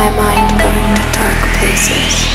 My mind going to dark places.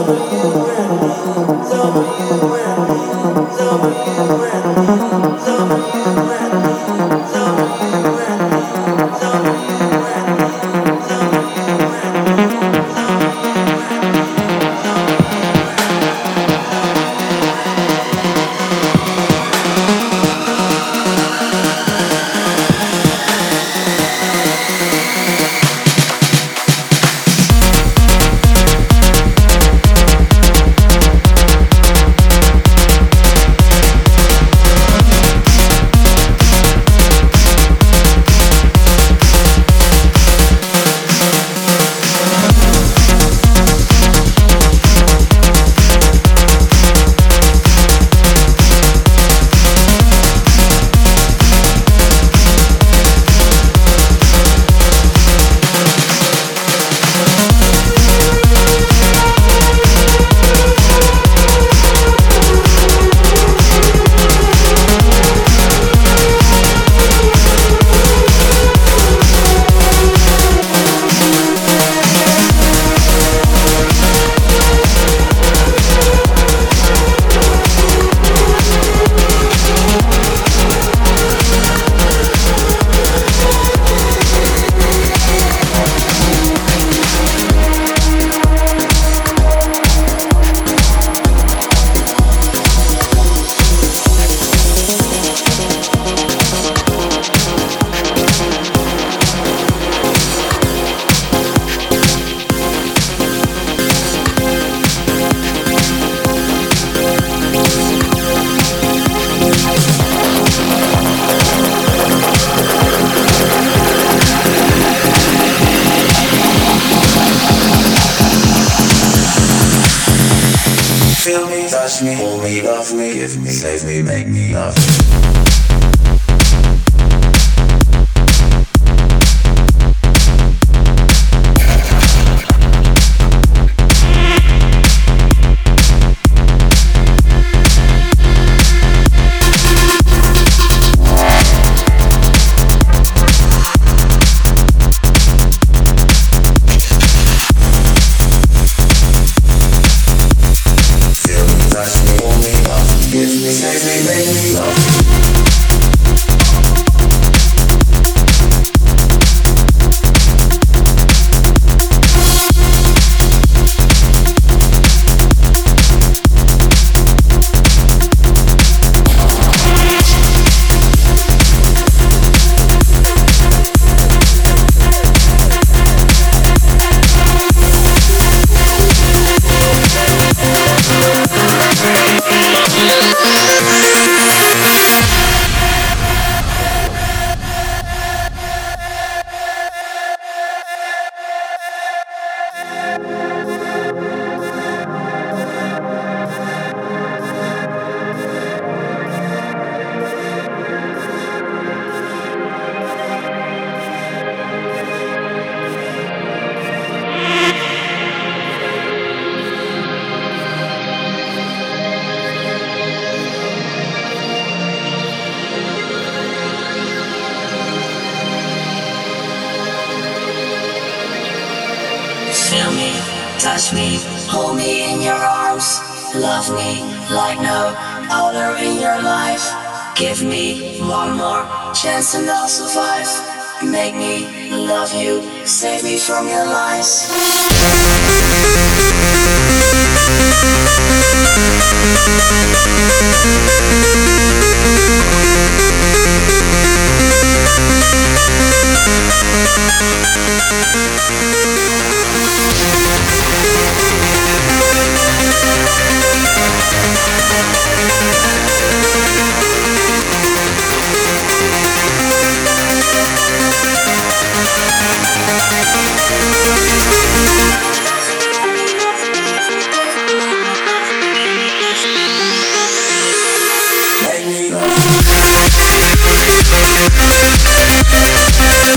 Oh. Love me like no other in your life. Give me one more chance and I'll survive. Make me love you, save me from your lies.